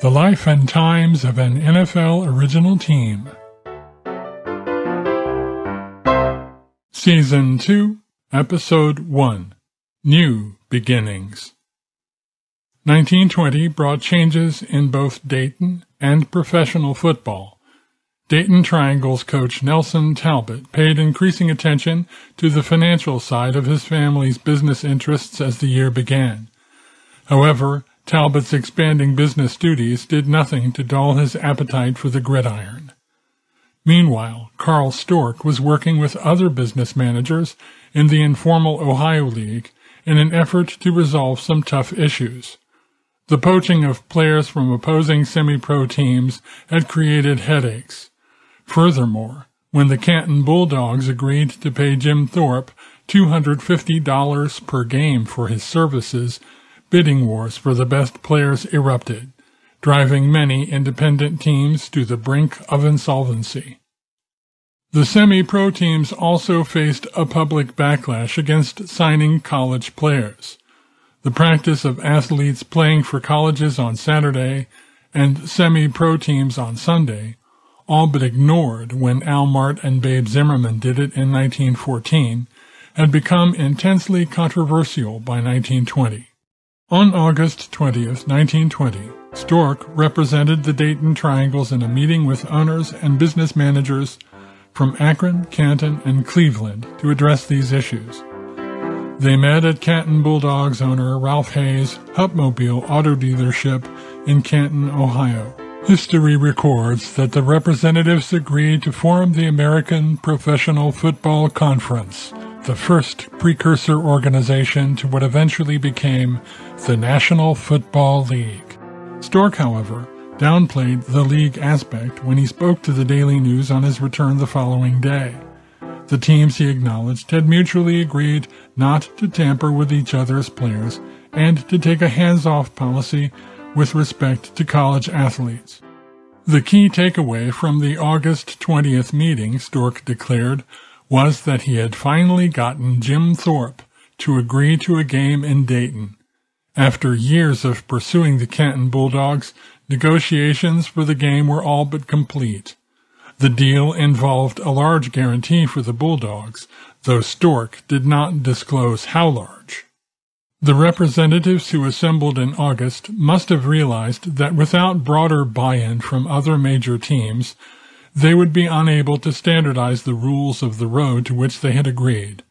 The Life and Times of an NFL Original Team. Season 2, Episode 1 New Beginnings. 1920 brought changes in both Dayton and professional football. Dayton Triangle's coach Nelson Talbot paid increasing attention to the financial side of his family's business interests as the year began. However, Talbot's expanding business duties did nothing to dull his appetite for the gridiron. Meanwhile, Carl Storck was working with other business managers in the informal Ohio League in an effort to resolve some tough issues. The poaching of players from opposing semi-pro teams had created headaches. Furthermore, when the Canton Bulldogs agreed to pay Jim Thorpe $250 per game for his services, bidding wars for the best players erupted, driving many independent teams to the brink of insolvency. The semi-pro teams also faced a public backlash against signing college players. The practice of athletes playing for colleges on Saturday and semi-pro teams on Sunday, all but ignored when Al Mahrt and Babe Zimmerman did it in 1914, had become intensely controversial by 1920. On August 20, 1920, Storck represented the Dayton Triangles in a meeting with owners and business managers from Akron, Canton, and Cleveland to address these issues. They met at Canton Bulldogs owner Ralph Hay's Hupmobile auto dealership in Canton, Ohio. History records that the representatives agreed to form the American Professional Football Conference, the first precursor organization to what eventually became the National Football League. Storck, however, downplayed the league aspect when he spoke to the Daily News on his return the following day. The teams, he acknowledged, had mutually agreed not to tamper with each other's players and to take a hands-off policy with respect to college athletes. The key takeaway from the August 20th meeting, Storck declared, was that he had finally gotten Jim Thorpe to agree to a game in Dayton. After years of pursuing the Canton Bulldogs, negotiations for the game were all but complete. The deal involved a large guarantee for the Bulldogs, though Storck did not disclose how large. The representatives who assembled in August must have realized that without broader buy-in from other major teams, they would be unable to standardize the rules of the road to which they had agreed.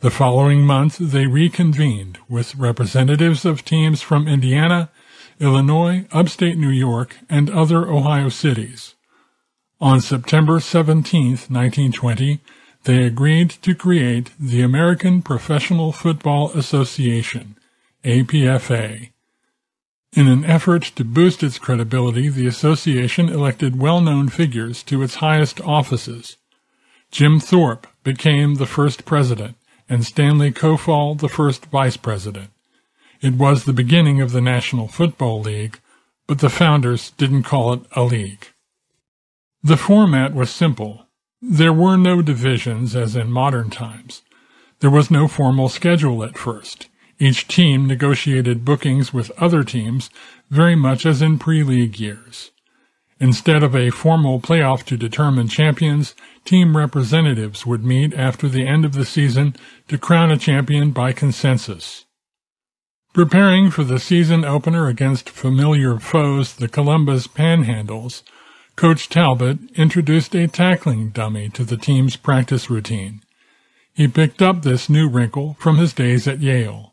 The following month, they reconvened with representatives of teams from Indiana, Illinois, upstate New York, and other Ohio cities. On September 17, 1920, they agreed to create the American Professional Football Association, APFA, in an effort to boost its credibility, the association elected well-known figures to its highest offices. Jim Thorpe became the first president, and Stanley Cofall the first vice president. It was the beginning of the National Football League, but the founders didn't call it a league. The format was simple. There were no divisions as in modern times. There was no formal schedule at first. Each team negotiated bookings with other teams very much as in pre-league years. Instead of a formal playoff to determine champions, team representatives would meet after the end of the season to crown a champion by consensus. Preparing for the season opener against familiar foes, the Columbus Panhandles, Coach Talbot introduced a tackling dummy to the team's practice routine. He picked up this new wrinkle from his days at Yale.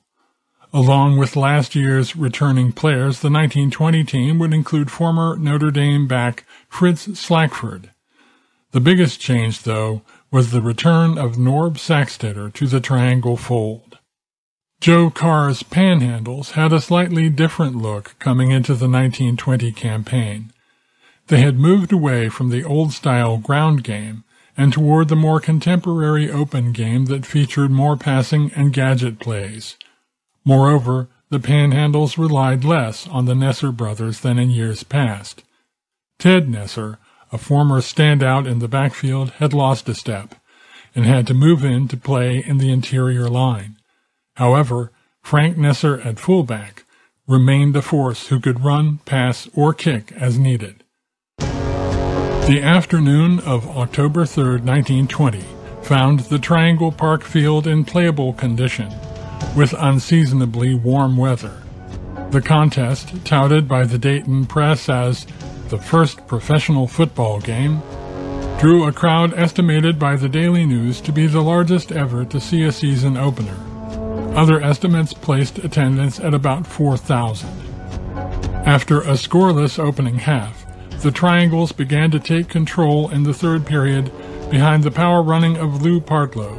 Along with last year's returning players, the 1920 team would include former Notre Dame back Fritz Slackford. The biggest change, though, was the return of Norb Sacksteder to the triangle fold. Joe Carr's panhandles had a slightly different look coming into the 1920 campaign. They had moved away from the old-style ground game and toward the more contemporary open game that featured more passing and gadget plays. Moreover, the Panhandles relied less on the Nesser brothers than in years past. Ted Nesser, a former standout in the backfield, had lost a step and had to move in to play in the interior line. However, Frank Nesser at fullback remained a force who could run, pass, or kick as needed. The afternoon of October 3, 1920, found the Triangle Park field in playable condition, with unseasonably warm weather. The contest, touted by the Dayton press as the first professional football game, drew a crowd estimated by the Daily News to be the largest ever to see a season opener. Other estimates placed attendance at about 4,000. After a scoreless opening half, the Triangles began to take control in the third period behind the power running of Lou Partlow,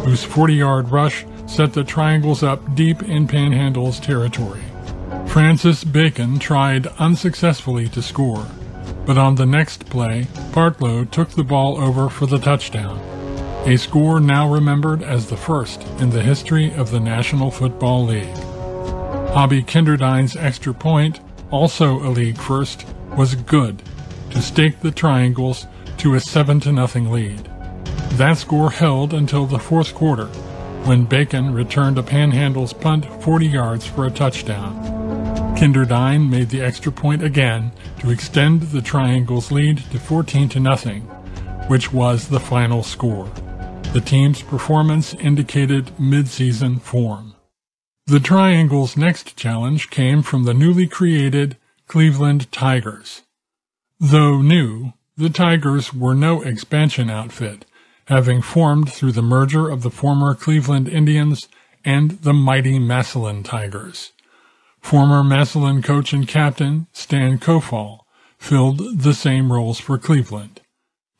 whose 40-yard rush set the Triangles up deep in Panhandle's territory. Francis Bacon tried unsuccessfully to score, but on the next play, Partlow took the ball over for the touchdown, a score now remembered as the first in the history of the National Football League. Hobby Kinderdine's extra point, also a league first, was good to stake the Triangles to a 7 to nothing lead. That score held until the fourth quarter, when Bacon returned a Panhandle's punt 40 yards for a touchdown. Kinderdine made the extra point again to extend the Triangles' lead to 14 to nothing, which was the final score. The team's performance indicated midseason form. The Triangles' next challenge came from the newly created Cleveland Tigers. Though new, the Tigers were no expansion outfit, having formed through the merger of the former Cleveland Indians and the mighty Massillon Tigers. Former Massillon coach and captain Stan Cofall filled the same roles for Cleveland.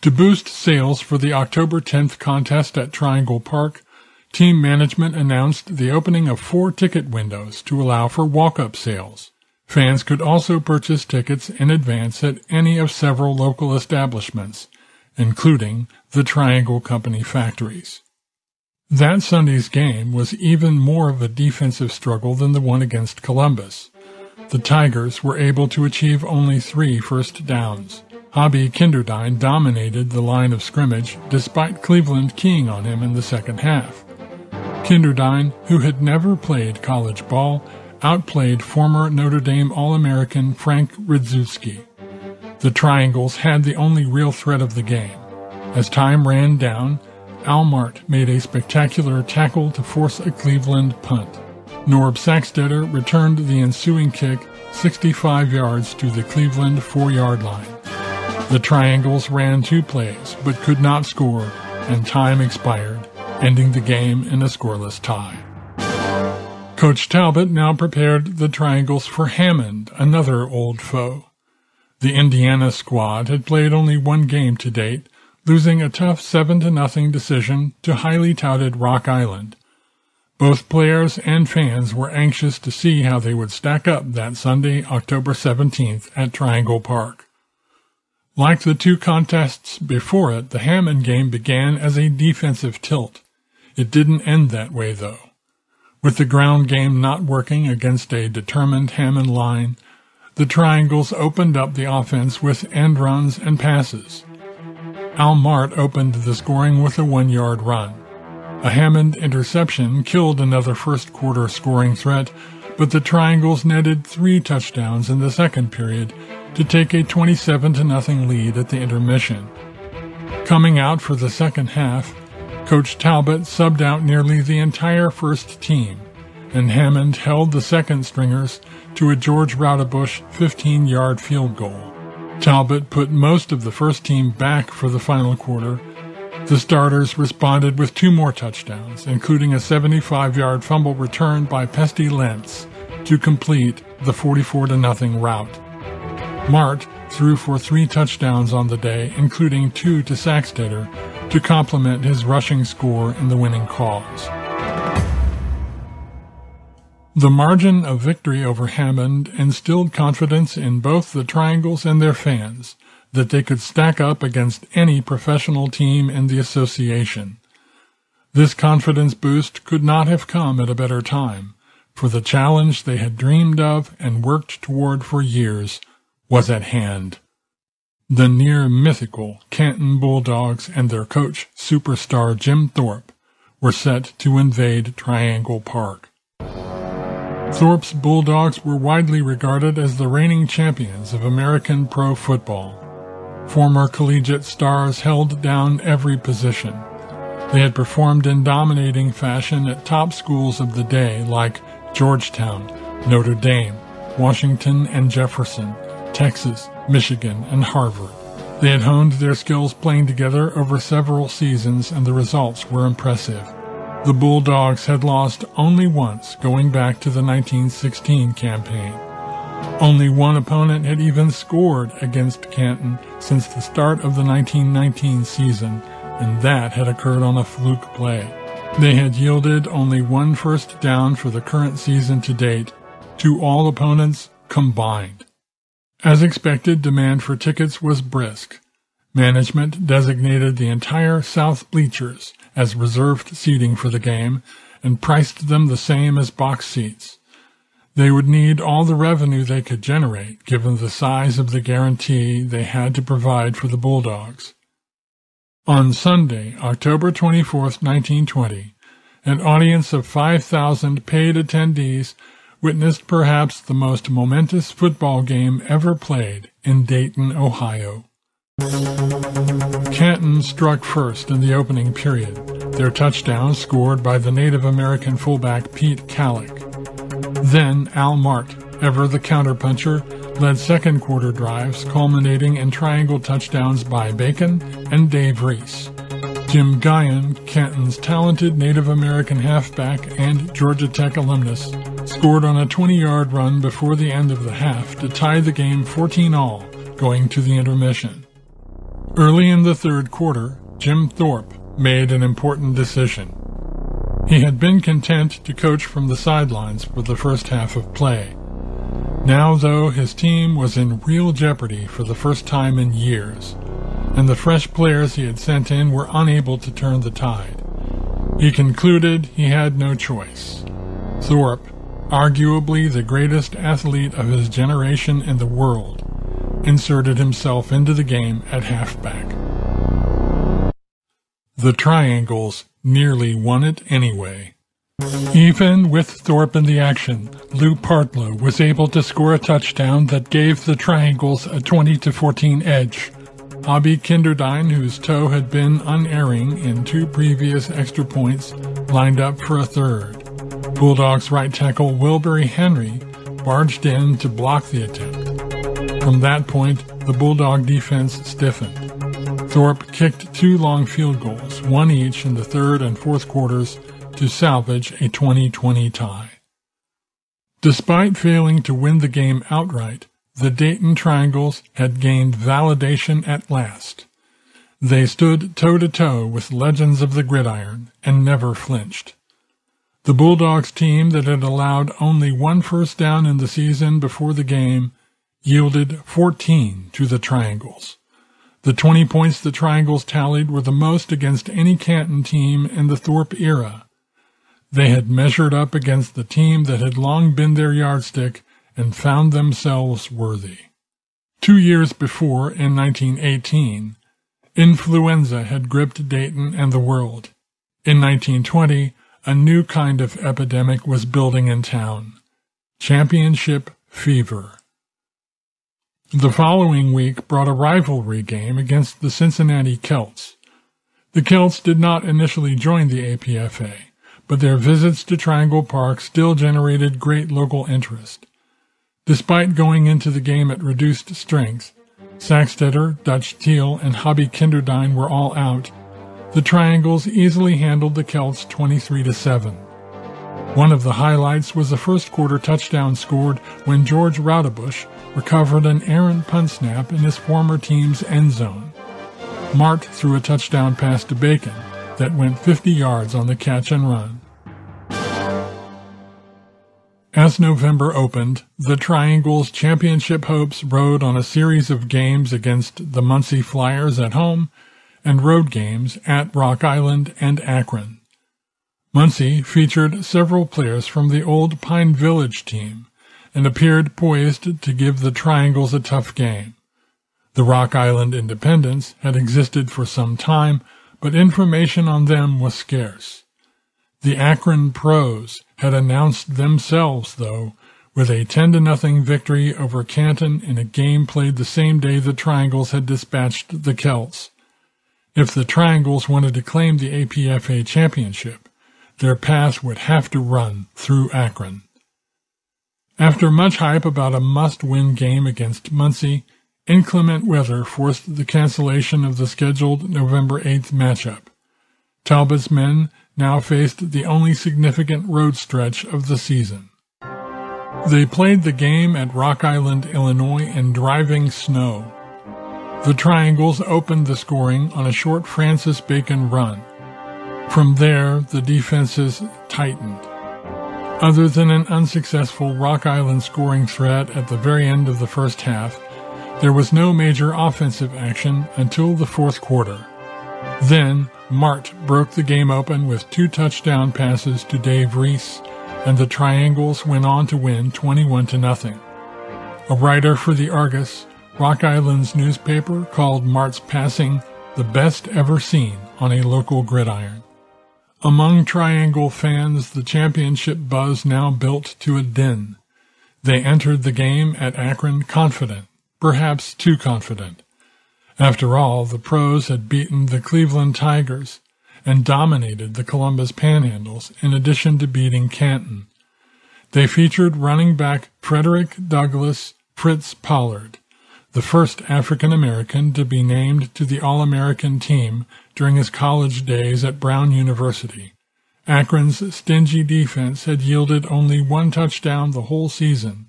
To boost sales for the October 10th contest at Triangle Park, team management announced the opening of four ticket windows to allow for walk-up sales. Fans could also purchase tickets in advance at any of several local establishments, including the Triangle Company factories. That Sunday's game was even more of a defensive struggle than the one against Columbus. The Tigers were able to achieve only three first downs. Hobby Kinderdine dominated the line of scrimmage despite Cleveland keying on him in the second half. Kinderdine, who had never played college ball, outplayed former Notre Dame All-American Frank Rydzewski. The Triangles had the only real threat of the game. As time ran down, Al Mahrt made a spectacular tackle to force a Cleveland punt. Norb Sacksteder returned the ensuing kick 65 yards to the Cleveland four-yard line. The Triangles ran two plays but could not score, and time expired, ending the game in a scoreless tie. Coach Talbot now prepared the triangles for Hammond, another old foe. The Indiana squad had played only one game to date, losing a tough 7 to nothing decision to highly touted Rock Island. Both players and fans were anxious to see how they would stack up that Sunday, October 17th at Triangle Park. Like the two contests before it, the Hammond game began as a defensive tilt. It didn't end that way, though. With the ground game not working against a determined Hammond line, the Triangles opened up the offense with end runs and passes. Al Mahrt opened the scoring with a one-yard run. A Hammond interception killed another first quarter scoring threat, but the Triangles netted three touchdowns in the second period to take a 27 to nothing lead at the intermission. Coming out for the second half, Coach Talbot subbed out nearly the entire first team, and Hammond held the second stringers to a George Roudebush 15-yard field goal. Talbot put most of the first team back for the final quarter. The starters responded with two more touchdowns, including a 75-yard fumble return by Pesty Lentz to complete the 44-0 rout. Mahrt threw for three touchdowns on the day, including two to Sacksteder, to complement his rushing score in the winning cause. The margin of victory over Hammond instilled confidence in both the Triangles and their fans that they could stack up against any professional team in the association. This confidence boost could not have come at a better time, for the challenge they had dreamed of and worked toward for years was at hand. The near mythical Canton Bulldogs and their coach, superstar Jim Thorpe, were set to invade Triangle Park. Thorpe's Bulldogs were widely regarded as the reigning champions of American pro football. Former collegiate stars held down every position. They had performed in dominating fashion at top schools of the day like Georgetown, Notre Dame, Washington and Jefferson, Texas, Michigan, and Harvard. They had honed their skills playing together over several seasons and the results were impressive. The Bulldogs had lost only once going back to the 1916 campaign. Only one opponent had even scored against Canton since the start of the 1919 season, and that had occurred on a fluke play. They had yielded only one first down for the current season to date to all opponents combined. As expected, demand for tickets was brisk. Management designated the entire south bleachers as reserved seating for the game and priced them the same as box seats. They would need all the revenue they could generate given the size of the guarantee they had to provide for the Bulldogs. On Sunday, October 24, 1920, an audience of 5,000 paid attendees witnessed perhaps the most momentous football game ever played in Dayton, Ohio. Canton struck first in the opening period, their touchdown scored by the Native American fullback Pete Calac. Then Al Mahrt, ever the counterpuncher, led second quarter drives culminating in triangle touchdowns by Bacon and Dave Reese. Jim Guyon, Canton's talented Native American halfback and Georgia Tech alumnus, scored on a 20-yard run before the end of the half to tie the game 14-all, going to the intermission. Early in the third quarter, Jim Thorpe made an important decision. He had been content to coach from the sidelines for the first half of play. Now, though, his team was in real jeopardy for the first time in years, and the fresh players he had sent in were unable to turn the tide. He concluded he had no choice. Thorpe, arguably the greatest athlete of his generation in the world, inserted himself into the game at halfback. The Triangles nearly won it anyway. Even with Thorpe in the action, Lou Partlow was able to score a touchdown that gave the Triangles a 20 to 14 edge. Hobby Kinderdine, whose toe had been unerring in two previous extra points, lined up for a third. Bulldogs right tackle Wilbury Henry barged in to block the attempt. From that point, the Bulldog defense stiffened. Thorpe kicked two long field goals, one each in the third and fourth quarters, to salvage a 20-20 tie. Despite failing to win the game outright, the Dayton Triangles had gained validation at last. They stood toe to toe with legends of the gridiron and never flinched. The Bulldogs team that had allowed only one first down in the season before the game yielded 14 to the Triangles. The 20 points the Triangles tallied were the most against any Canton team in the Thorpe era. They had measured up against the team that had long been their yardstick and found themselves worthy. Two years before, in 1918, influenza had gripped Dayton and the world. In 1920, a new kind of epidemic was building in town. Championship fever. The following week brought a rivalry game against the Cincinnati Celts. The Celts did not initially join the APFA, but their visits to Triangle Park still generated great local interest. Despite going into the game at reduced strength, Sacksteder, Dutch Teal, and Hobby Kinderdine were all out. The Triangles easily handled the Celts 23 to 7. One of the highlights was the first quarter touchdown scored when George Roudebush recovered an errant punt snap in his former team's end zone. Mahrt threw a touchdown pass to Bacon that went 50 yards on the catch and run. As November opened, the Triangle's championship hopes rode on a series of games against the Muncie Flyers at home and road games at Rock Island and Akron. Muncie featured several players from the old Pine Village team and appeared poised to give the Triangles a tough game. The Rock Island Independents had existed for some time, but information on them was scarce. The Akron Pros had announced themselves, though, with a 10 to nothing victory over Canton in a game played the same day the Triangles had dispatched the Celts. If the Triangles wanted to claim the APFA championship, their path would have to run through Akron. After much hype about a must-win game against Muncie, inclement weather forced the cancellation of the scheduled November 8th matchup. Talbot's men now faced the only significant road stretch of the season. They played the game at Rock Island, Illinois in driving snow. The Triangles opened the scoring on a short Francis Bacon run. From there, the defenses tightened. Other than an unsuccessful Rock Island scoring threat at the very end of the first half, there was no major offensive action until the fourth quarter. Then, Mahrt broke the game open with two touchdown passes to Dave Reese and the Triangles went on to win 21 to nothing. A writer for the Argus, Rock Island's newspaper, called Mahrt's passing the best ever seen on a local gridiron. Among Triangle fans, the championship buzz now built to a din. They entered the game at Akron confident, perhaps too confident. After all, the pros had beaten the Cleveland Tigers, and dominated the Columbus Panhandles in addition to beating Canton. They featured running back Frederick Douglass Fritz Pollard, the first African American to be named to the All-American team during his college days at Brown University. Akron's stingy defense had yielded only one touchdown the whole season,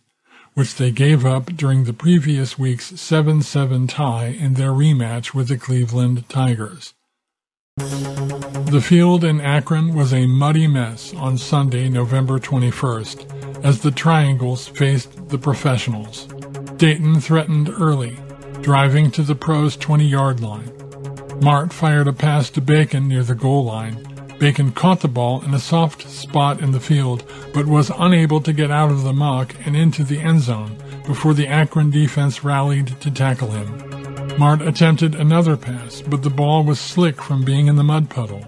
which they gave up during the previous week's 7-7 tie in their rematch with the Cleveland Tigers. The field in Akron was a muddy mess on Sunday, November 21st, as the Triangles faced the professionals. Dayton threatened early, driving to the pros' 20-yard line. Mahrt fired a pass to Bacon near the goal line. Bacon caught the ball in a soft spot in the field, but was unable to get out of the muck and into the end zone before the Akron defense rallied to tackle him. Mahrt attempted another pass, but the ball was slick from being in the mud puddle.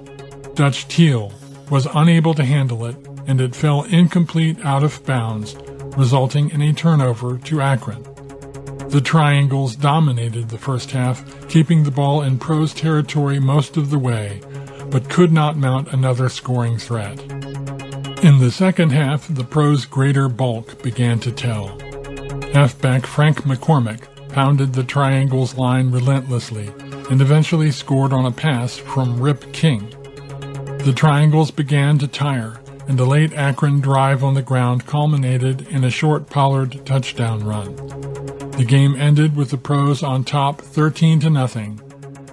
Dutch Teal was unable to handle it, and it fell incomplete out of bounds, resulting in a turnover to Akron. The Triangles dominated the first half, keeping the ball in pros territory most of the way, but could not mount another scoring threat. In the second half, the pros' greater bulk began to tell. Halfback Frank McCormick pounded the Triangle's line relentlessly and eventually scored on a pass from Rip King. The Triangles began to tire, and a late Akron drive on the ground culminated in a short Pollard touchdown run. The game ended with the pros on top 13 to nothing,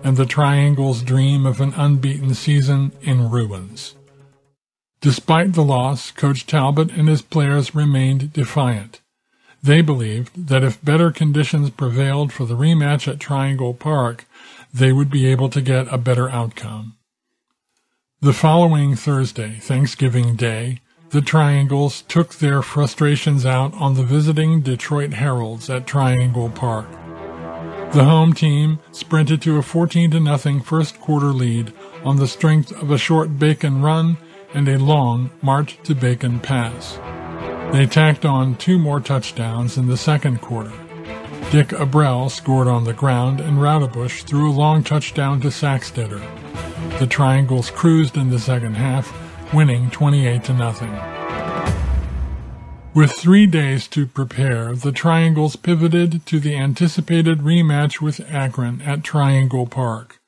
and the Triangle's dream of an unbeaten season in ruins. Despite the loss, Coach Talbot and his players remained defiant. They believed that if better conditions prevailed for the rematch at Triangle Park, they would be able to get a better outcome. The following Thursday, Thanksgiving Day, the Triangles took their frustrations out on the visiting Detroit Heralds at Triangle Park. The home team sprinted to a 14 to nothing first quarter lead on the strength of a short Bacon run and a long march to Bacon pass. They tacked on two more touchdowns in the second quarter. Dick Abrell scored on the ground and Roudebush threw a long touchdown to Sacksteder. The Triangles cruised in the second half, winning 28 to nothing. With three days to prepare, the Triangles pivoted to the anticipated rematch with Akron at Triangle Park.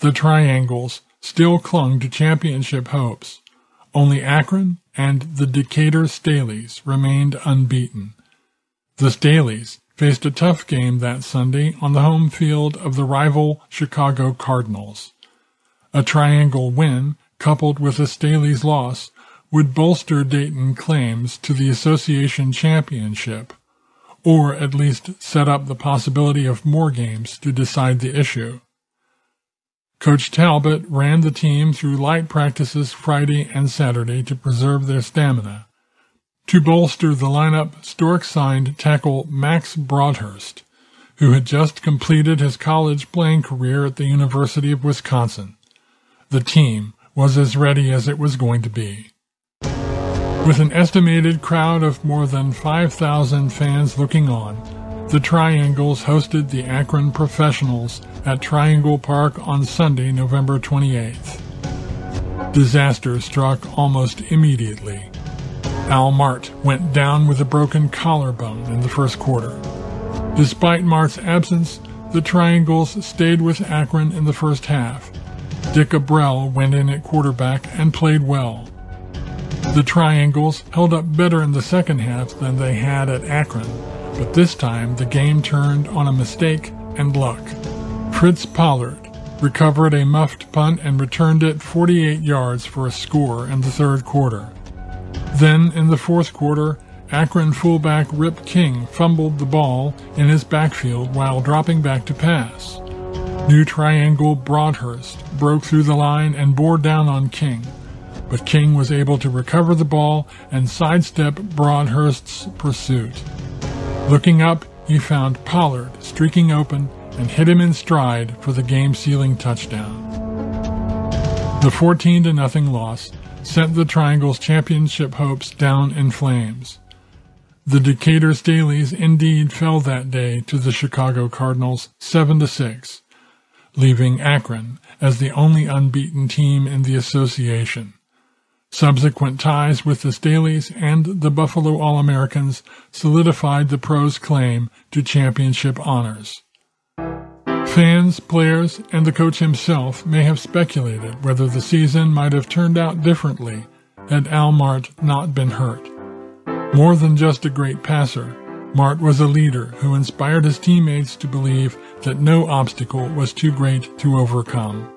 The Triangles still clung to championship hopes. Only Akron and the Decatur Staleys remained unbeaten. The Staleys faced a tough game that Sunday on the home field of the rival Chicago Cardinals. A triangle win, coupled with a Staley's loss, would bolster Dayton claims to the association championship, or at least set up the possibility of more games to decide the issue. Coach Talbot ran the team through light practices Friday and Saturday to preserve their stamina. To bolster the lineup, Storck signed tackle Max Broadhurst, who had just completed his college playing career at the University of Wisconsin. The team, was as ready as it was going to be. With an estimated crowd of more than 5,000 fans looking on, the Triangles hosted the Akron Professionals at Triangle Park on Sunday, November 28th. Disaster struck almost immediately. Al Mahrt went down with a broken collarbone in the first quarter. Despite Mahrt's absence, the Triangles stayed with Akron in the first half. Dick Abrell went in at quarterback and played well. The Triangles held up better in the second half than they had at Akron, but this time the game turned on a mistake and luck. Fritz Pollard recovered a muffed punt and returned it 48 yards for a score in the third quarter. Then, in the fourth quarter, Akron fullback Rip King fumbled the ball in his backfield while dropping back to pass. New Triangle Broadhurst broke through the line and bore down on King but King was able to recover the ball and sidestep Broadhurst's pursuit. Looking up, he found Pollard streaking open and hit him in stride for the game-sealing touchdown. The 14 0 loss sent the Triangle's championship hopes down in flames. The Decatur Staleys indeed fell that day to the Chicago Cardinals 7 6, leaving Akron as the only unbeaten team in the association. Subsequent ties with the Staleys and the Buffalo All-Americans solidified the pros' claim to championship honors. Fans, players, and the coach himself may have speculated whether the season might have turned out differently had Al Mahrt not been hurt. More than just a great passer, Mahrt was a leader who inspired his teammates to believe that no obstacle was too great to overcome.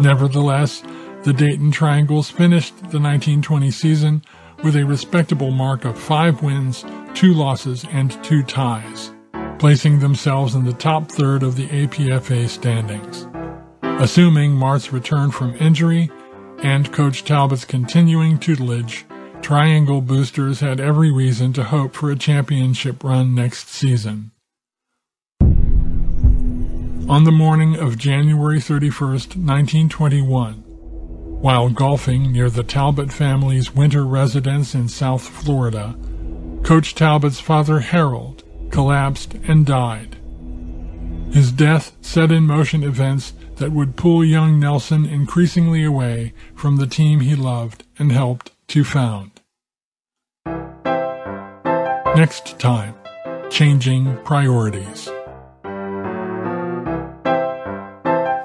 Nevertheless, the Dayton Triangles finished the 1920 season with a respectable mark of five wins, two losses, and two ties, placing themselves in the top third of the APFA standings. Assuming Mahrt's return from injury and Coach Talbot's continuing tutelage, Triangle boosters had every reason to hope for a championship run next season. On the morning of January 31, 1921, while golfing near the Talbot family's winter residence in South Florida, Coach Talbot's father Harold collapsed and died. His death set in motion events that would pull young Nelson increasingly away from the team he loved and helped to found. Next time, changing priorities.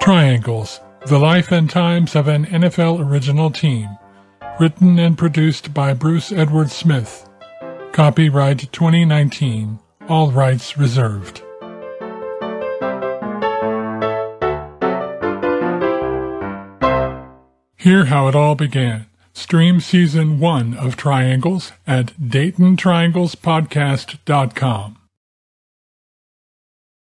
Triangles the Life and Times of an NFL Original Team. Written and produced by Bruce Edward Smith. Copyright 2019. All rights reserved. Hear how it all began. Stream season one of Triangles at DaytonTrianglesPodcast.com.